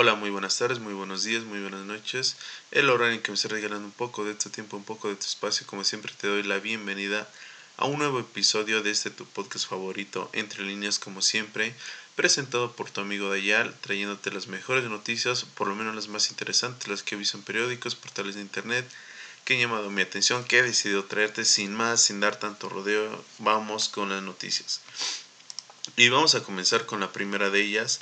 Hola, muy buenas tardes, muy buenos días, muy buenas noches. El horario en que me estoy regalando un poco de tu tiempo, un poco de tu espacio, como siempre te doy la bienvenida a un nuevo episodio de este tu podcast favorito, Entre líneas como siempre, presentado por tu amigo Dayal, trayéndote las mejores noticias, por lo menos las más interesantes, las que he visto en periódicos, portales de internet, que han llamado mi atención, que he decidido traerte sin más, sin dar tanto rodeo. Vamos con las noticias. Y vamos a comenzar con la primera de ellas.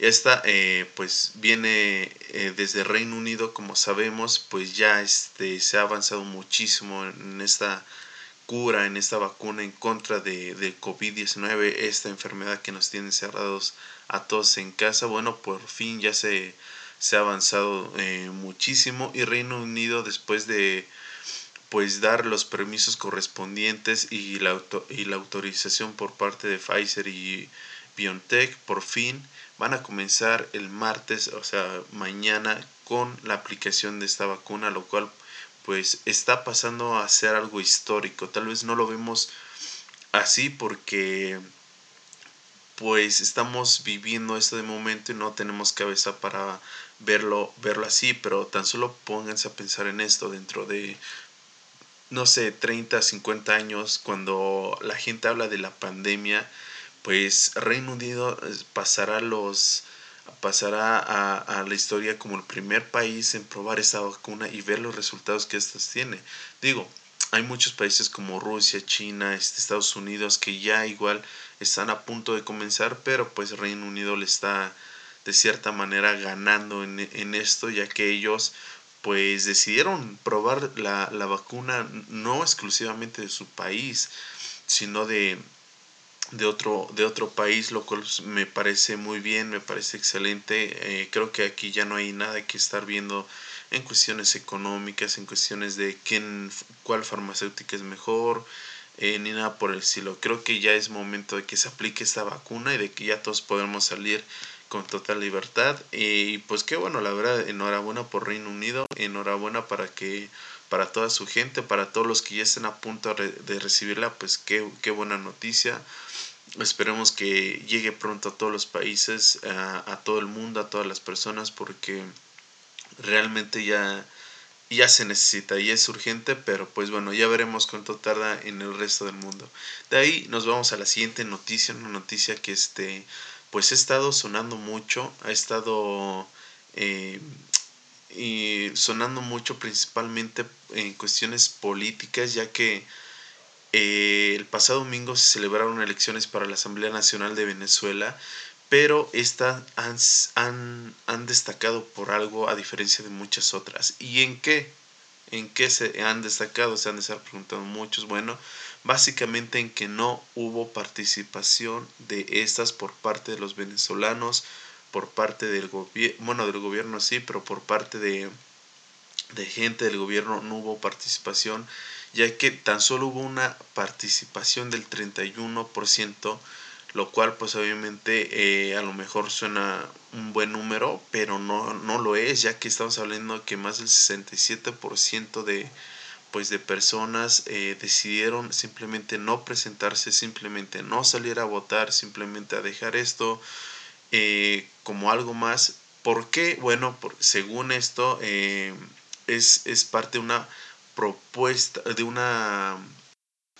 Esta eh, pues viene eh, desde Reino Unido, como sabemos, pues ya este, se ha avanzado muchísimo en esta cura, en esta vacuna en contra de, de COVID-19, esta enfermedad que nos tiene cerrados a todos en casa. Bueno, por fin ya se, se ha avanzado eh, muchísimo y Reino Unido después de pues dar los permisos correspondientes y la, y la autorización por parte de Pfizer y BioNTech por fin van a comenzar el martes, o sea, mañana con la aplicación de esta vacuna, lo cual pues está pasando a ser algo histórico. Tal vez no lo vemos así porque pues estamos viviendo esto de momento y no tenemos cabeza para verlo verlo así, pero tan solo pónganse a pensar en esto dentro de no sé, 30, 50 años cuando la gente habla de la pandemia pues Reino Unido eh, pasará los pasará a, la historia como el primer país en probar esta vacuna y ver los resultados que estas tiene. Digo, hay muchos países como Rusia, China, este, Estados Unidos que ya igual están a punto de comenzar, pero pues Reino Unido le está de cierta manera ganando en, en esto, ya que ellos pues decidieron probar la, la vacuna no exclusivamente de su país, sino de, de otro, de otro país, lo cual me parece muy bien, me parece excelente. Eh, creo que aquí ya no hay nada que estar viendo en cuestiones económicas, en cuestiones de quién, cuál farmacéutica es mejor, eh, ni nada por el estilo. Creo que ya es momento de que se aplique esta vacuna y de que ya todos podamos salir con total libertad. Y pues qué bueno, la verdad, enhorabuena por Reino Unido, enhorabuena para que para toda su gente, para todos los que ya estén a punto de recibirla, pues qué, qué buena noticia. Esperemos que llegue pronto a todos los países, a, todo el mundo, a todas las personas, porque realmente ya, ya se necesita y es urgente, pero pues bueno, ya veremos cuánto tarda en el resto del mundo. De ahí nos vamos a la siguiente noticia, una noticia que este, pues ha estado sonando mucho, ha estado eh, y sonando mucho principalmente en cuestiones políticas, ya que eh, el pasado domingo se celebraron elecciones para la Asamblea Nacional de Venezuela, pero estas han, han, destacado por algo a diferencia de muchas otras. ¿Y en qué? ¿En qué se han destacado? Se han de estar preguntando muchos. Bueno, básicamente en que no hubo participación de estas por parte de los venezolanos, por parte del gobierno, bueno, del gobierno sí, pero por parte de, de gente del gobierno no hubo participación ya que tan solo hubo una participación del 31%, lo cual pues obviamente eh, a lo mejor suena un buen número, pero no, no lo es, ya que estamos hablando que más del 67% de pues de personas eh, decidieron simplemente no presentarse, simplemente no salir a votar, simplemente a dejar esto eh, como algo más. ¿Por qué? Bueno, por, según esto es, es parte de una propuesta, de una,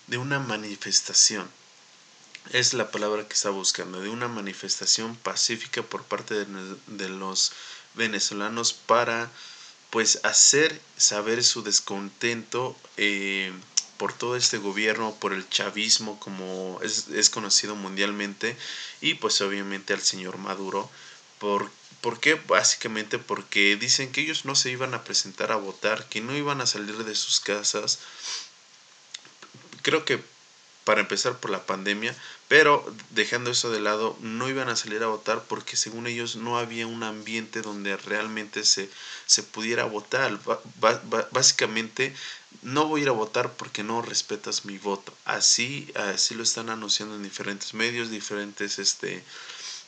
de una manifestación. Es la palabra que está buscando, de una manifestación pacífica por parte de, los venezolanos para pues hacer saber su descontento eh, por todo este gobierno, por el chavismo como es, es, conocido mundialmente y pues obviamente al señor Maduro por ¿Por qué? Básicamente porque dicen que ellos no se iban a presentar a votar, que no iban a salir de sus casas. Creo que para empezar por la pandemia, pero dejando eso de lado, no iban a salir a votar porque según ellos no había un ambiente donde realmente se, se pudiera votar. básicamente, no voy a ir a votar porque no respetas mi voto. Así, así lo están anunciando en diferentes medios, diferentes este,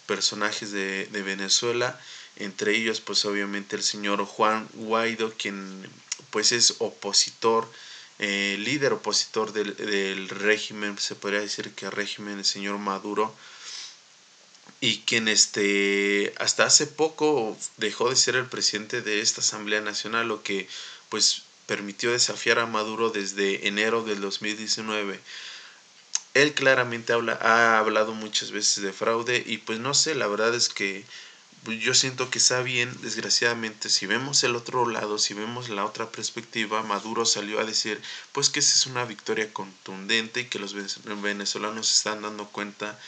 personajes de, Venezuela, entre ellos pues obviamente el señor Juan Guaido, quien pues es opositor, eh, líder opositor del, régimen, se podría decir que el régimen del señor Maduro. y quien este hasta hace poco dejó de ser el presidente de esta Asamblea Nacional, lo que pues permitió desafiar a Maduro desde enero del 2019. Él claramente habla, ha hablado muchas veces de fraude y pues no sé, la verdad es que pues, yo siento que está bien, desgraciadamente, si vemos el otro lado, si vemos la otra perspectiva, Maduro salió a decir pues que esa es una victoria contundente y que los venezolanos están dando cuenta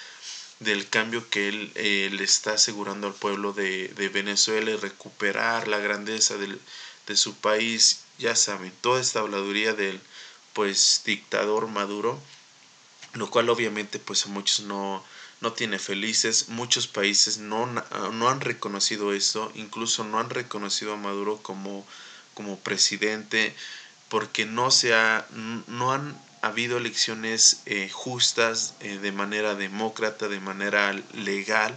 del cambio que él eh, le está asegurando al pueblo de, Venezuela y recuperar la grandeza de su país. Ya saben, toda esta habladuría del pues dictador Maduro, lo cual obviamente pues a muchos no, no tiene felices. Muchos países no, no han reconocido esto, incluso no han reconocido a Maduro como, como presidente porque no se ha, no han ha habido elecciones eh, justas, eh, de manera demócrata, de manera legal.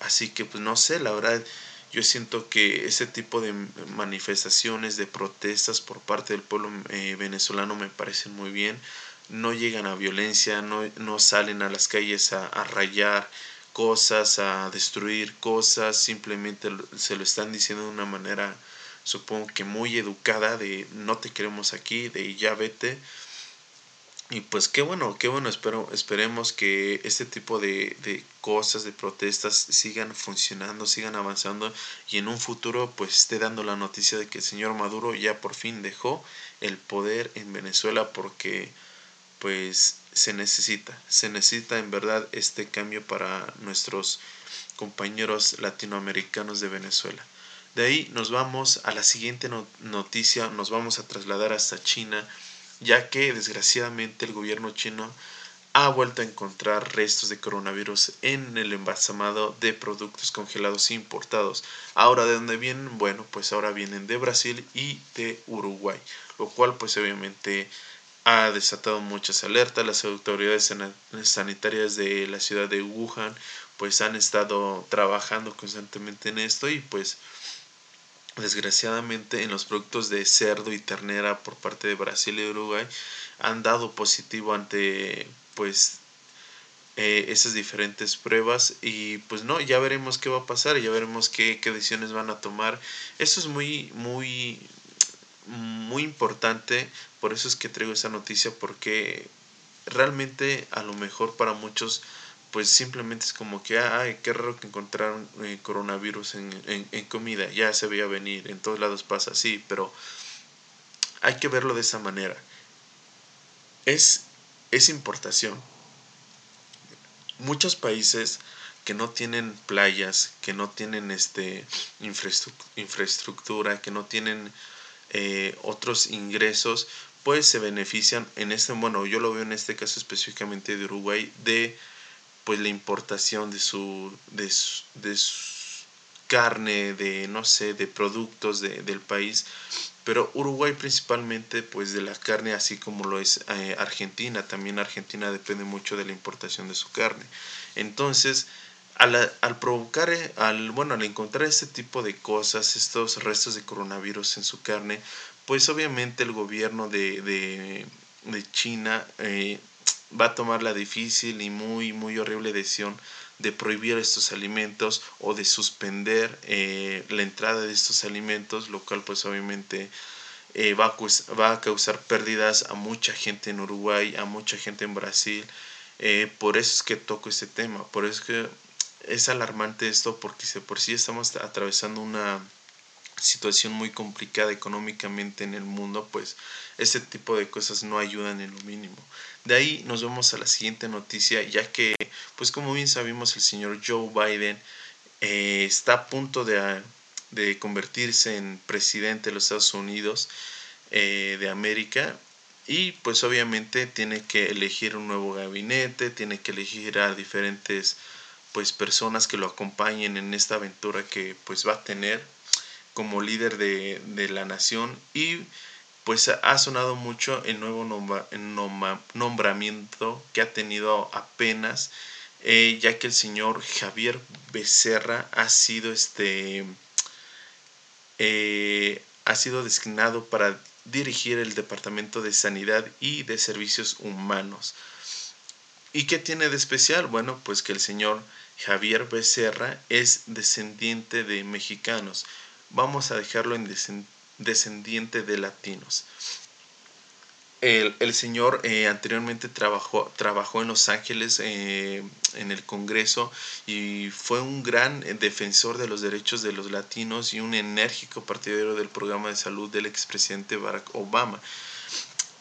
Así que, pues no sé, la verdad, yo siento que ese tipo de manifestaciones, de protestas por parte del pueblo eh, venezolano me parecen muy bien. No llegan a violencia, no, no salen a las calles a, a rayar cosas, a destruir cosas, simplemente se lo están diciendo de una manera, supongo que muy educada, de no te queremos aquí, de ya vete y pues qué bueno, qué bueno, espero, esperemos que este tipo de, de, cosas, de protestas sigan funcionando, sigan avanzando y en un futuro pues esté dando la noticia de que el señor Maduro ya por fin dejó el poder en Venezuela porque pues se necesita, se necesita en verdad este cambio para nuestros compañeros latinoamericanos de Venezuela. De ahí nos vamos a la siguiente noticia, nos vamos a trasladar hasta China ya que desgraciadamente el gobierno chino ha vuelto a encontrar restos de coronavirus en el embalsamado de productos congelados importados. Ahora, ¿de dónde vienen? Bueno, pues ahora vienen de Brasil y de Uruguay, lo cual pues obviamente ha desatado muchas alertas. Las autoridades sanitarias de la ciudad de Wuhan pues han estado trabajando constantemente en esto y pues desgraciadamente en los productos de cerdo y ternera por parte de Brasil y Uruguay han dado positivo ante pues eh, esas diferentes pruebas y pues no ya veremos qué va a pasar ya veremos qué, qué decisiones van a tomar esto es muy muy muy importante por eso es que traigo esa noticia porque realmente a lo mejor para muchos pues simplemente es como que, ay, qué raro que encontraron eh, coronavirus en, en, comida, ya se veía venir, en todos lados pasa así, pero hay que verlo de esa manera. Es, es importación. Muchos países que no tienen playas, que no tienen este infraestructura, que no tienen eh, otros ingresos, pues se benefician en este, bueno, yo lo veo en este caso específicamente de Uruguay, de pues la importación de su, de carne, de no sé, de productos de, del país, pero Uruguay principalmente pues de la carne así como lo es eh, Argentina, también Argentina depende mucho de la importación de su carne. Entonces, al, al, provocar, eh, al, bueno, al encontrar este tipo de cosas, estos restos de coronavirus en su carne, pues obviamente el gobierno de, de, China eh, va a tomar la difícil y muy, muy horrible decisión de prohibir estos alimentos o de suspender eh, la entrada de estos alimentos, lo cual pues obviamente va, a, va, a, causar pérdidas a mucha gente en Uruguay, a mucha gente en Brasil. Por eso es que toco este tema, por eso es que es alarmante esto porque por sí estamos atravesando una situación muy complicada económicamente en el mundo, pues este tipo de cosas no ayudan en lo mínimo. De ahí nos vamos a la siguiente noticia, ya que, pues como bien sabemos, el señor Joe Biden eh, está a punto de, de, convertirse en presidente de los Estados Unidos eh, de América y pues obviamente tiene que elegir un nuevo gabinete, tiene que elegir a diferentes pues personas que lo acompañen en esta aventura que pues va a tener como líder de, de la nación y pues ha sonado mucho el nuevo nombramiento que ha tenido apenas, eh, ya que el señor Javier Becerra ha sido este eh, ha sido designado para dirigir el Departamento de Sanidad y de Servicios Humanos. ¿Y qué tiene de especial? Bueno, pues que el señor Javier Becerra es descendiente de mexicanos. Vamos a dejarlo en descendiente de latinos. El, señor eh, anteriormente trabajó, trabajó en Los Ángeles eh, en el Congreso y fue un gran defensor de los derechos de los latinos y un enérgico partidario del programa de salud del expresidente Barack Obama.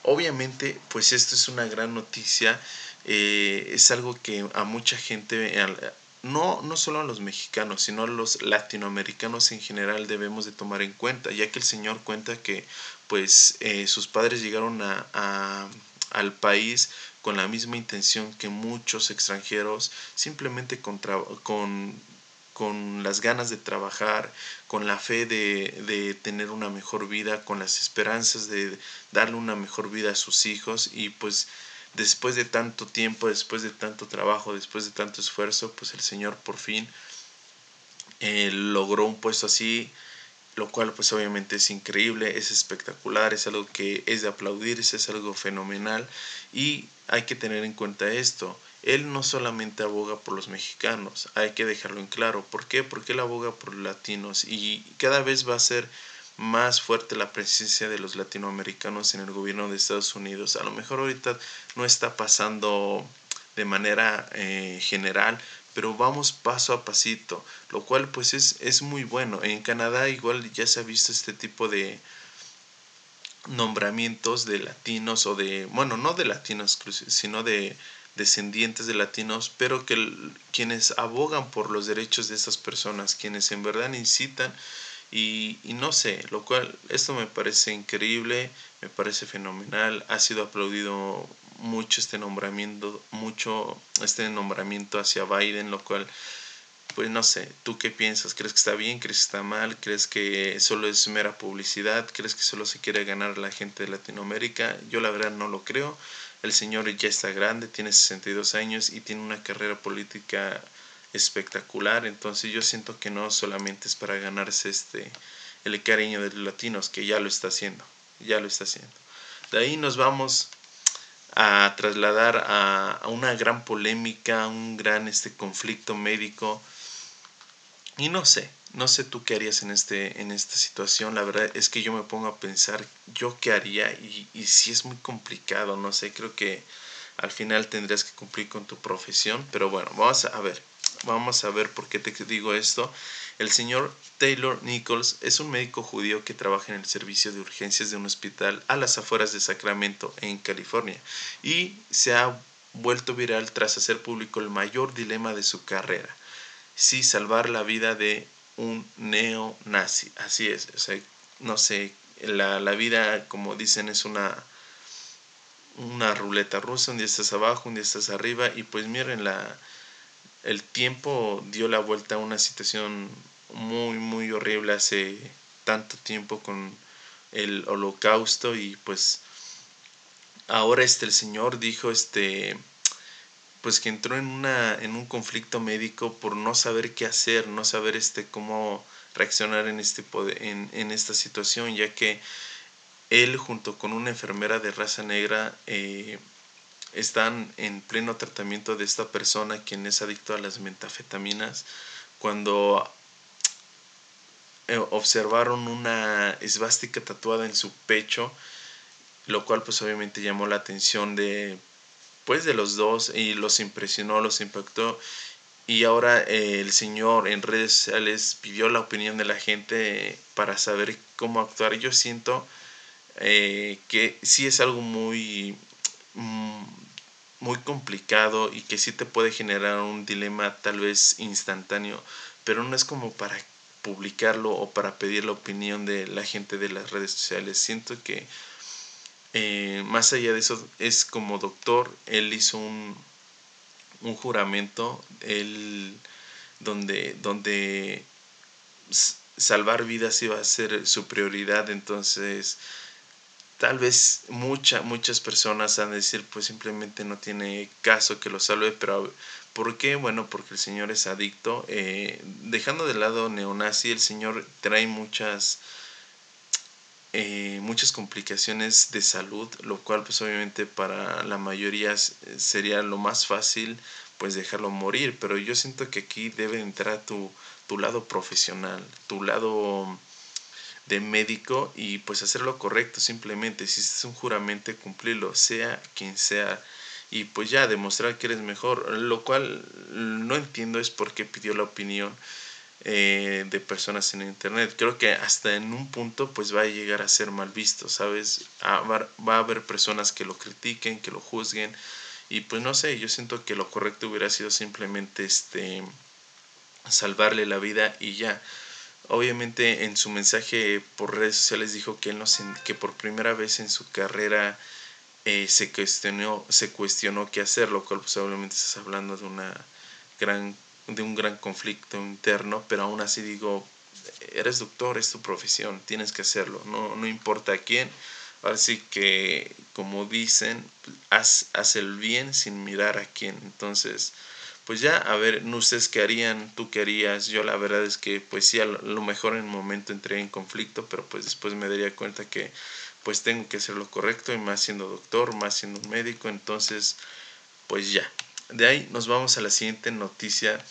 Obviamente, pues esto es una gran noticia, eh, es algo que a mucha gente, no, no solo a los mexicanos, sino a los latinoamericanos en general debemos de tomar en cuenta, ya que el Señor cuenta que pues eh, sus padres llegaron a, al país con la misma intención que muchos extranjeros, simplemente con, con, con las ganas de trabajar, con la fe de, de, tener una mejor vida, con las esperanzas de darle una mejor vida a sus hijos y pues después de tanto tiempo, después de tanto trabajo, después de tanto esfuerzo, pues el Señor por fin eh, logró un puesto así, lo cual pues obviamente es increíble, es espectacular, es algo que es de aplaudirse, es algo fenomenal y hay que tener en cuenta esto. Él no solamente aboga por los mexicanos, hay que dejarlo en claro. ¿Por qué? Porque él aboga por los latinos y cada vez va a ser más fuerte la presencia de los latinoamericanos en el gobierno de Estados Unidos. A lo mejor ahorita no está pasando de manera eh, general, pero vamos paso a pasito, lo cual pues es, es muy bueno. En Canadá igual ya se ha visto este tipo de nombramientos de latinos o de, bueno, no de latinos, sino de descendientes de latinos, pero que quienes abogan por los derechos de estas personas, quienes en verdad incitan y, no sé, lo cual, esto me parece increíble, me parece fenomenal, ha sido aplaudido mucho este nombramiento, mucho este nombramiento hacia Biden, lo cual, pues no sé, ¿tú qué piensas? ¿Crees que está bien? ¿Crees que está mal? ¿Crees que solo es mera publicidad? ¿Crees que solo se quiere ganar a la gente de Latinoamérica? Yo la verdad no lo creo. El señor ya está grande, tiene 62 años y tiene una carrera política espectacular. Entonces yo siento que no solamente es para ganarse este el cariño de los latinos, que ya lo está haciendo, ya lo está haciendo. De ahí nos vamos a trasladar a, una gran polémica, un gran este conflicto médico. Y no sé, no sé tú qué harías en, este, en esta situación. La verdad es que yo me pongo a pensar yo qué haría y, y si es muy complicado, no sé, creo que al final tendrías que cumplir con tu profesión. Pero bueno, vamos a ver. Vamos a ver por qué te digo esto. El señor Taylor Nichols es un médico judío que trabaja en el servicio de urgencias de un hospital a las afueras de Sacramento, en California, y se ha vuelto viral tras hacer público el mayor dilema de su carrera, si salvar la vida de un neonazi. Así es, o sea, no sé, la, la vida, como dicen, es una, una ruleta rusa, un día estás abajo, un día estás arriba, y pues miren la el tiempo dio la vuelta a una situación muy, muy horrible hace tanto tiempo con el holocausto y pues ahora este el señor dijo este pues que entró en una en un conflicto médico por no saber qué hacer no saber este cómo reaccionar en este en, en esta situación ya que él junto con una enfermera de raza negra eh, están en pleno tratamiento de esta persona quien es adicto a las metafetaminas cuando eh, observaron una esvástica tatuada en su pecho lo cual pues obviamente llamó la atención de pues de los dos y los impresionó los impactó. Y ahora eh, el señor en redes sociales pidió la opinión de la gente para saber cómo actuar. Yo siento eh, que sí es algo muy mm, muy complicado y que sí te puede generar un dilema tal vez instantáneo, pero no es como para publicarlo o para pedir la opinión de la gente de las redes sociales. Siento que eh, más allá de eso es como doctor, él hizo un, un juramento, él, donde, donde salvar vidas iba a ser su prioridad, entonces tal vez mucha, muchas personas han de decir, pues simplemente no tiene caso que lo salve, pero ¿por qué? Bueno, porque el Señor es adicto. Eh, dejando de lado neonazi, el Señor trae muchas, eh, muchas complicaciones de salud, lo cual pues obviamente para la mayoría sería lo más fácil pues dejarlo morir, pero yo siento que aquí debe entrar tu, tu lado profesional, tu lado de médico y pues hacer lo correcto simplemente, si es un juramento cumplirlo, sea quien sea y pues ya demostrar que eres mejor, lo cual no entiendo es por qué pidió la opinión eh, de personas en internet. Creo que hasta en un punto pues va a llegar a ser mal visto, ¿sabes? Va a haber personas que lo critiquen, que lo juzguen y pues no sé, yo siento que lo correcto hubiera sido simplemente este salvarle la vida y ya. Obviamente en su mensaje por redes sociales dijo que él no que por primera vez en su carrera eh, se cuestionó se cuestionó qué hacer, lo cual pues estás hablando de una gran de un gran conflicto interno, pero aún así digo, eres doctor, es tu profesión, tienes que hacerlo, no, no importa quién, Así que, como dicen, haz, haz, el bien sin mirar a quién. Entonces, pues ya, a ver, no ustedes qué harían, tú qué harías. Yo la verdad es que, pues sí, a lo mejor en el momento entré en conflicto, pero pues después me daría cuenta que pues tengo que hacer lo correcto y más siendo doctor, más siendo un médico. Entonces, pues ya. De ahí nos vamos a la siguiente noticia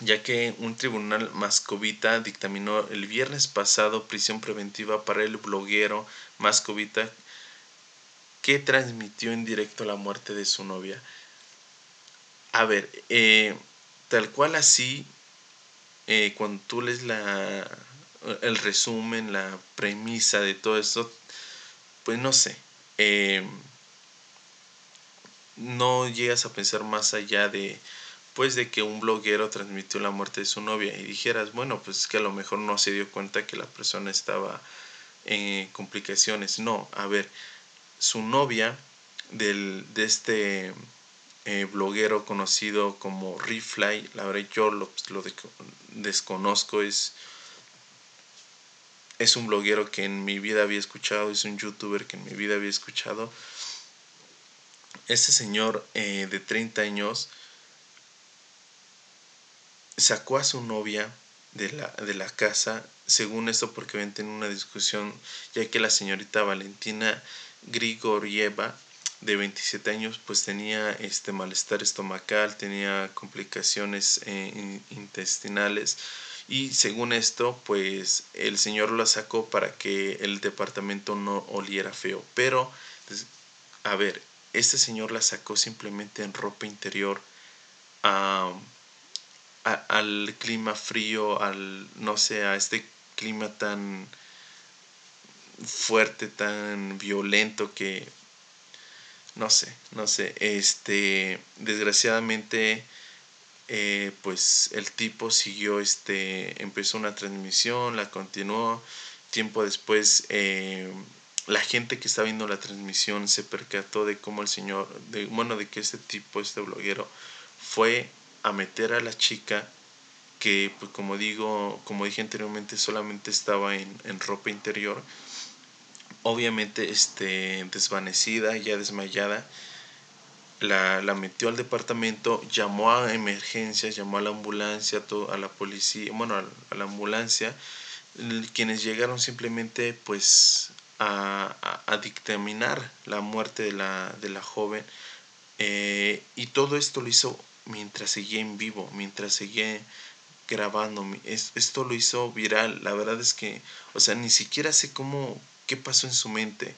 ya que un tribunal mascovita dictaminó el viernes pasado prisión preventiva para el bloguero mascovita que transmitió en directo la muerte de su novia. A ver, eh, tal cual así, eh, cuando tú lees la, el resumen, la premisa de todo esto, pues no sé, eh, no llegas a pensar más allá de pues de que un bloguero transmitió la muerte de su novia y dijeras, bueno, pues es que a lo mejor no se dio cuenta que la persona estaba en complicaciones. No, a ver, su novia del, de este eh, bloguero conocido como Refly, la verdad yo lo, desconozco, es, es un bloguero que en mi vida había escuchado, es un youtuber que en mi vida había escuchado. Este señor eh, de 30 años, sacó a su novia de la, de la casa, según esto porque ven en una discusión, ya que la señorita Valentina Grigorieva, de 27 años, pues tenía este malestar estomacal, tenía complicaciones eh, intestinales y según esto, pues el señor la sacó para que el departamento no oliera feo. Pero, pues, a ver, este señor la sacó simplemente en ropa interior. a al clima frío, al, no sé, a este clima tan fuerte, tan violento que, no sé, no sé, este, desgraciadamente, eh, pues el tipo siguió, este, empezó una transmisión, la continuó, tiempo después, eh, la gente que estaba viendo la transmisión se percató de cómo el señor, de, bueno, de que este tipo, este bloguero, fue a meter a la chica que pues como digo como dije anteriormente solamente estaba en, ropa interior obviamente este desvanecida ya desmayada la, metió al departamento llamó a emergencias llamó a la ambulancia a la policía bueno a, la ambulancia quienes llegaron simplemente pues a, dictaminar la muerte de la, de la joven eh, y todo esto lo hizo mientras seguía en vivo, mientras seguía grabando. Esto lo hizo viral. La verdad es que, o sea, ni siquiera sé cómo, qué pasó en su mente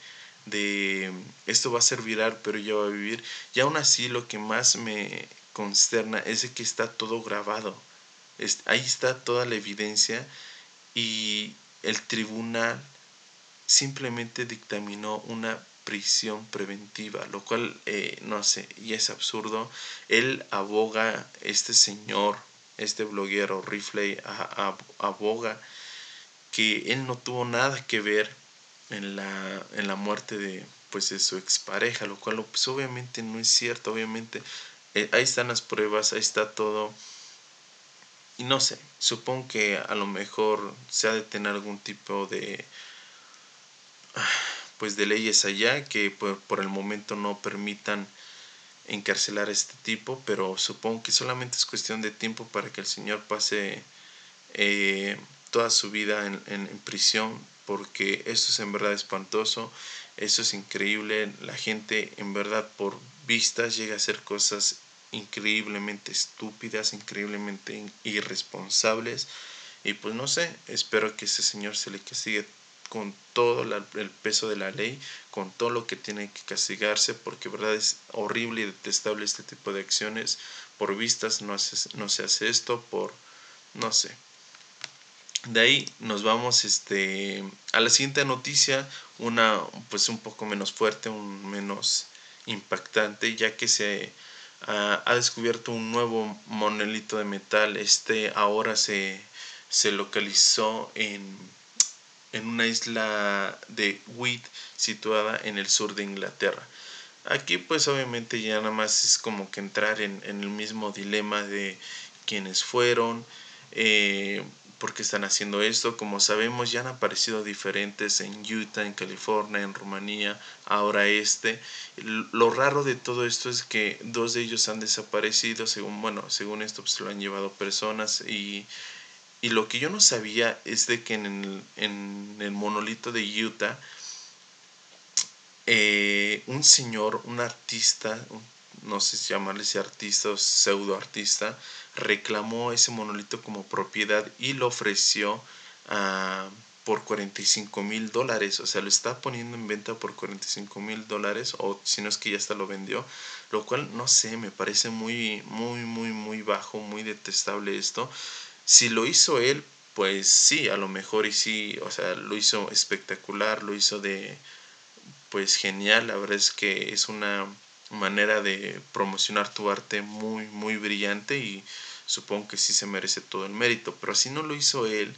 de esto va a ser viral, pero ya va a vivir. Y aún así lo que más me consterna es que está todo grabado. Ahí está toda la evidencia y el tribunal simplemente dictaminó una prisión preventiva, lo cual, eh, no sé, y es absurdo. Él aboga, este señor, este bloguero Rifley, aboga que él no tuvo nada que ver en la, en la muerte de, pues, de su expareja, lo cual pues, obviamente no es cierto, obviamente eh, ahí están las pruebas, ahí está todo. Y no sé, supongo que a lo mejor se ha de tener algún tipo de pues de leyes allá que por, por el momento no permitan encarcelar a este tipo, pero supongo que solamente es cuestión de tiempo para que el señor pase eh, toda su vida en, en, prisión, porque eso es en verdad espantoso, eso es increíble, la gente en verdad por vistas llega a hacer cosas increíblemente estúpidas, increíblemente irresponsables. Y pues no sé, espero que ese señor se le castigue con todo el peso de la ley, con todo lo que tiene que castigarse, porque verdad es horrible y detestable este tipo de acciones. Por vistas no, no se hace esto, por no sé. De ahí nos vamos este, a la siguiente noticia, una pues un poco menos fuerte, un menos impactante, ya que se ha descubierto un nuevo monolito de metal. Este ahora se, se localizó en, en una isla de Wight situada en el sur de Inglaterra. Aquí pues obviamente ya nada más es como que entrar en, el mismo dilema de quiénes fueron, eh, por qué están haciendo esto. Como sabemos, ya han aparecido diferentes en Utah, en California, en Rumanía, ahora este. Lo raro de todo esto es que dos de ellos han desaparecido, según, bueno, según esto pues lo han llevado personas y, y lo que yo no sabía es de que en el, en el monolito de Utah, eh, un señor, un artista, no sé si llamarle ese artista o pseudo artista, reclamó ese monolito como propiedad y lo ofreció ah, por 45 mil dólares. O sea, lo está poniendo en venta por 45 mil dólares o si no es que ya hasta lo vendió. Lo cual, no sé, me parece muy, muy, muy, muy bajo, muy detestable esto. Si lo hizo él, pues sí, a lo mejor y sí, o sea, lo hizo espectacular, lo hizo de, pues genial. La verdad es que es una manera de promocionar tu arte muy, muy brillante y supongo que sí se merece todo el mérito, pero si no lo hizo él,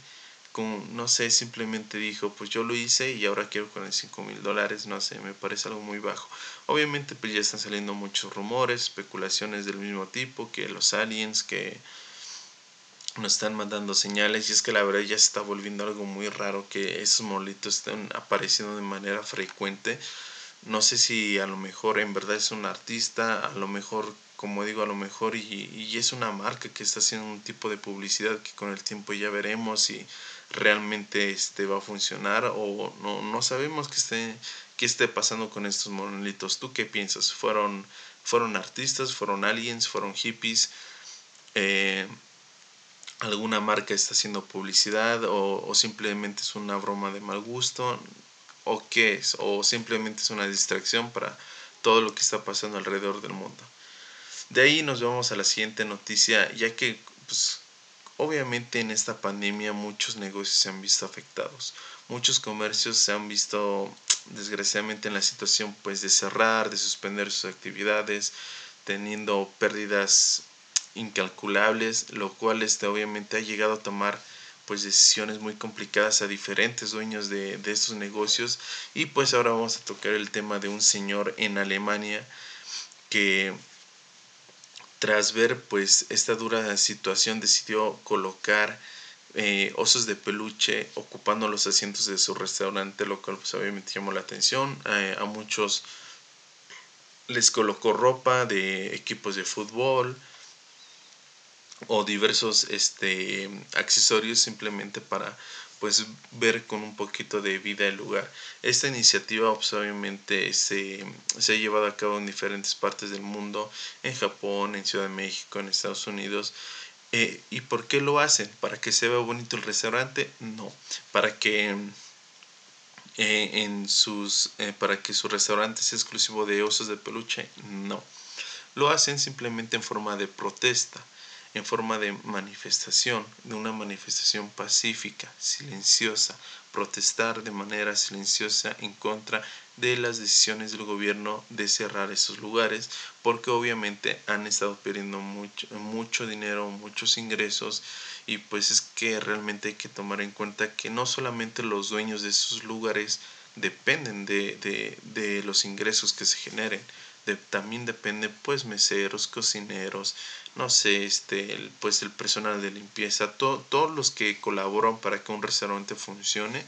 con, no sé, simplemente dijo, pues yo lo hice y ahora quiero con el 5 mil dólares, no sé, me parece algo muy bajo. Obviamente pues ya están saliendo muchos rumores, especulaciones del mismo tipo, que los aliens, que nos están mandando señales y es que la verdad ya se está volviendo algo muy raro que esos molitos estén apareciendo de manera frecuente no sé si a lo mejor en verdad es un artista, a lo mejor, como digo, a lo mejor y, es una marca que está haciendo un tipo de publicidad que con el tiempo ya veremos si realmente este va a funcionar o no, no sabemos qué esté, qué esté pasando con estos monolitos. ¿Tú qué piensas? ¿Fueron, fueron artistas? ¿Fueron aliens? ¿Fueron hippies? Eh, alguna marca está haciendo publicidad o, simplemente es una broma de mal gusto o qué es, o simplemente es una distracción para todo lo que está pasando alrededor del mundo. De ahí nos vamos a la siguiente noticia, ya que pues, obviamente en esta pandemia muchos negocios se han visto afectados, muchos comercios se han visto desgraciadamente en la situación pues de cerrar, de suspender sus actividades, teniendo pérdidas incalculables, lo cual este obviamente ha llegado a tomar pues decisiones muy complicadas a diferentes dueños de, de estos negocios. Y pues ahora vamos a tocar el tema de un señor en Alemania que tras ver pues esta dura situación decidió colocar eh, osos de peluche ocupando los asientos de su restaurante, lo cual pues obviamente llamó la atención. A muchos les colocó ropa de equipos de fútbol, o diversos este, accesorios simplemente para pues ver con un poquito de vida el lugar. Esta iniciativa obviamente se, se, ha llevado a cabo en diferentes partes del mundo, en Japón, en Ciudad de México, en Estados Unidos. Eh, ¿Y por qué lo hacen? ¿Para que se vea bonito el restaurante? No. Para que eh, en sus eh, para que su restaurante sea exclusivo de osos de peluche? No. Lo hacen simplemente en forma de protesta en forma de manifestación, de una manifestación pacífica, silenciosa, protestar de manera silenciosa en contra de las decisiones del gobierno de cerrar esos lugares, porque obviamente han estado perdiendo mucho, mucho dinero, muchos ingresos, y pues es que realmente hay que tomar en cuenta que no solamente los dueños de esos lugares dependen de, de, de los ingresos que se generen, también depende pues meseros, cocineros, no sé, este, pues el personal de limpieza, todos los que colaboran para que un restaurante funcione,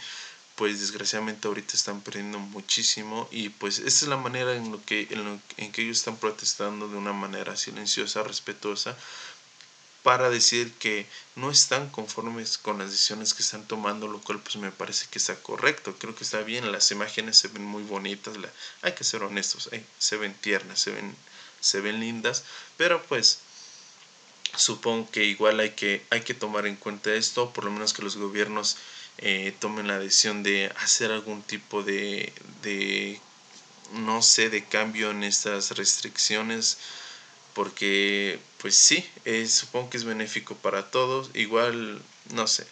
pues desgraciadamente ahorita están perdiendo muchísimo y pues esta es la manera en, lo que, en, en que ellos están protestando de una manera silenciosa, respetuosa, para decir que no están conformes con las decisiones que están tomando, lo cual pues me parece que está correcto, creo que está bien, las imágenes se ven muy bonitas, hay que ser honestos, se ven tiernas, se ven se ven lindas, pero pues supongo que igual hay que, hay que tomar en cuenta esto, por lo menos que los gobiernos eh, tomen la decisión de hacer algún tipo de, de, no sé, de cambio en estas restricciones, porque pues sí, supongo que es benéfico para todos, igual, no sé,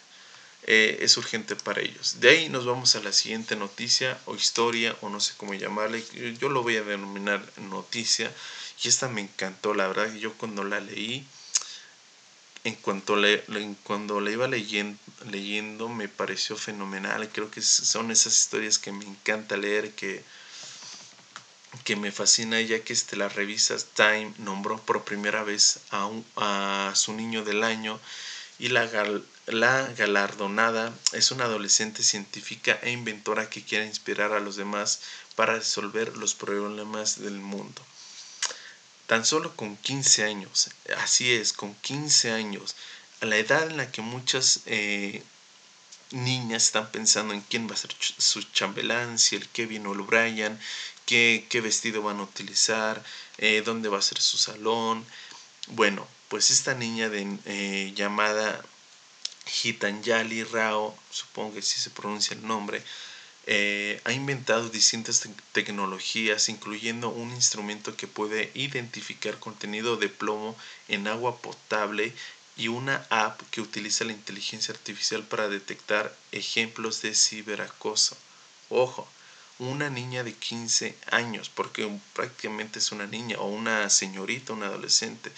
eh, es urgente para ellos. De ahí nos vamos a la siguiente noticia o historia o no sé cómo llamarle. Yo lo voy a denominar noticia y esta me encantó, la verdad. Yo cuando la leí, en cuanto le, cuando la iba leyendo, leyendo me pareció fenomenal. Creo que son esas historias que me encanta leer, que, que me fascina ya que este, la revista Time nombró por primera vez a, un, a su niño del año y la, la galardonada es una adolescente científica e inventora que quiere inspirar a los demás para resolver los problemas del mundo. Tan solo con 15 años, así es, con 15 años, a la edad en la que muchas eh, niñas están pensando en quién va a ser su chambelán, si el Kevin o el Brian, qué, vestido van a utilizar, eh, dónde va a ser su salón. Bueno, pues esta niña eh, llamada Hitanyali Rao, supongo que sí se pronuncia el nombre, eh, ha inventado distintas tecnologías, incluyendo un instrumento que puede identificar contenido de plomo en agua potable y una app que utiliza la inteligencia artificial para detectar ejemplos de ciberacoso. Ojo, una niña de 15 años, porque prácticamente es una niña o una señorita, una adolescente.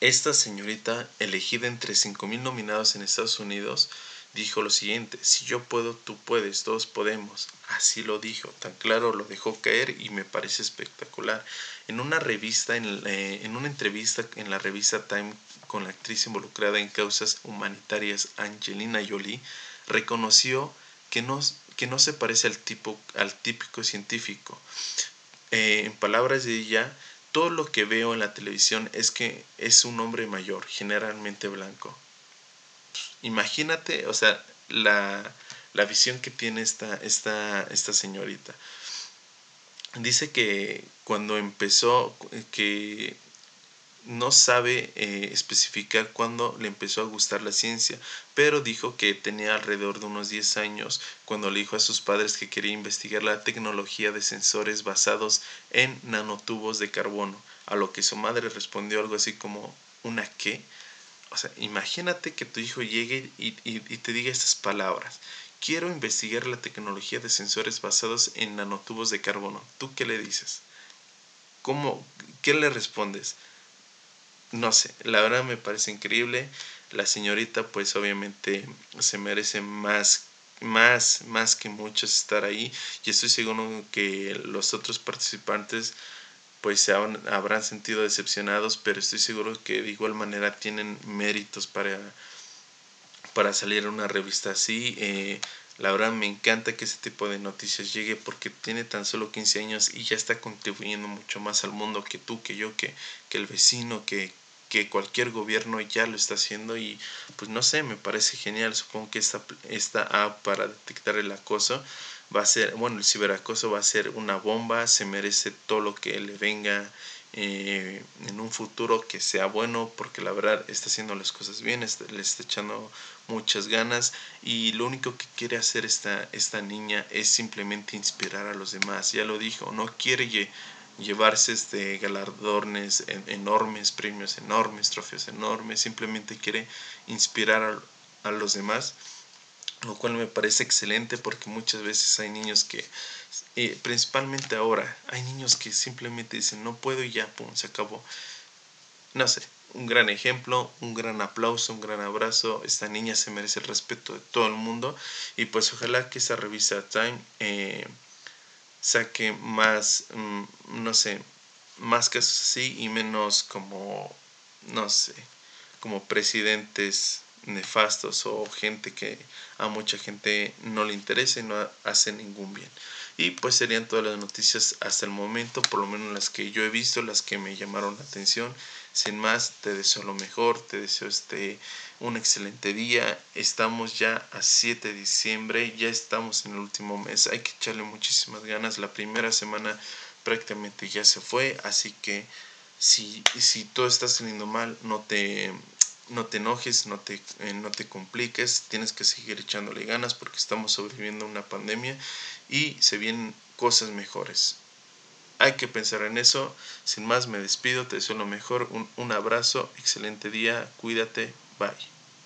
Esta señorita, elegida entre 5.000 nominados en Estados Unidos, dijo lo siguiente, si yo puedo, tú puedes, todos podemos. Así lo dijo, tan claro lo dejó caer y me parece espectacular. En una revista, en, eh, una entrevista en la revista Time con la actriz involucrada en causas humanitarias Angelina Jolie, reconoció que no, que no se parece al, tipo, al típico científico. Eh, en palabras de ella, todo lo que veo en la televisión es que es un hombre mayor, generalmente blanco. Imagínate, o sea, la, visión que tiene esta, esta, esta señorita. Dice que cuando empezó, que no sabe eh, especificar cuándo le empezó a gustar la ciencia, pero dijo que tenía alrededor de unos 10 años cuando le dijo a sus padres que quería investigar la tecnología de sensores basados en nanotubos de carbono, a lo que su madre respondió algo así como ¿una qué? O sea, imagínate que tu hijo llegue y, y te diga estas palabras. Quiero investigar la tecnología de sensores basados en nanotubos de carbono. ¿Tú qué le dices? ¿Cómo? ¿Qué le respondes? No sé, la verdad me parece increíble. La señorita pues obviamente se merece más más más que muchos estar ahí y estoy seguro que los otros participantes pues se habrán sentido decepcionados pero estoy seguro que de igual manera tienen méritos para para salir a una revista así eh, la verdad me encanta que ese tipo de noticias llegue porque tiene tan solo 15 años y ya está contribuyendo mucho más al mundo que tú, que yo, que, que el vecino, que, que cualquier gobierno ya lo está haciendo y pues no sé, me parece genial. Supongo que esta, esta app para detectar el acoso va a ser, bueno, el ciberacoso va a ser una bomba, se merece todo lo que le venga eh, en un futuro que sea bueno, porque la verdad está haciendo las cosas bien, le está echando muchas ganas y lo único que quiere hacer esta, esta niña es simplemente inspirar a los demás. Ya lo dijo, no quiere llevarse este galardones enormes, premios enormes, trofeos enormes, simplemente quiere inspirar a, los demás, lo cual me parece excelente porque muchas veces hay niños que, eh, principalmente ahora, hay niños que simplemente dicen no puedo y ya, pum, se acabó. No sé, un gran ejemplo, un gran aplauso, un gran abrazo. Esta niña se merece el respeto de todo el mundo y pues ojalá que esta revista Time eh, saque más, mm, no sé, más casos así y menos como, no sé, como presidentes nefastos o gente que a mucha gente no le interesa y no hace ningún bien. Y pues serían todas las noticias hasta el momento, por lo menos las que yo he visto, las que me llamaron la atención. Sin más, te deseo lo mejor, te deseo este un excelente día. Estamos ya a 7 de diciembre, ya estamos en el último mes. Hay que echarle muchísimas ganas. La primera semana prácticamente ya se fue, así que si, si todo está saliendo mal, no te, no te enojes, no te, eh, no te compliques, tienes que seguir echándole ganas porque estamos sobreviviendo una pandemia y se vienen cosas mejores. Hay que pensar en eso. Sin más, me despido, te deseo lo mejor. Un, un abrazo, excelente día, cuídate, bye.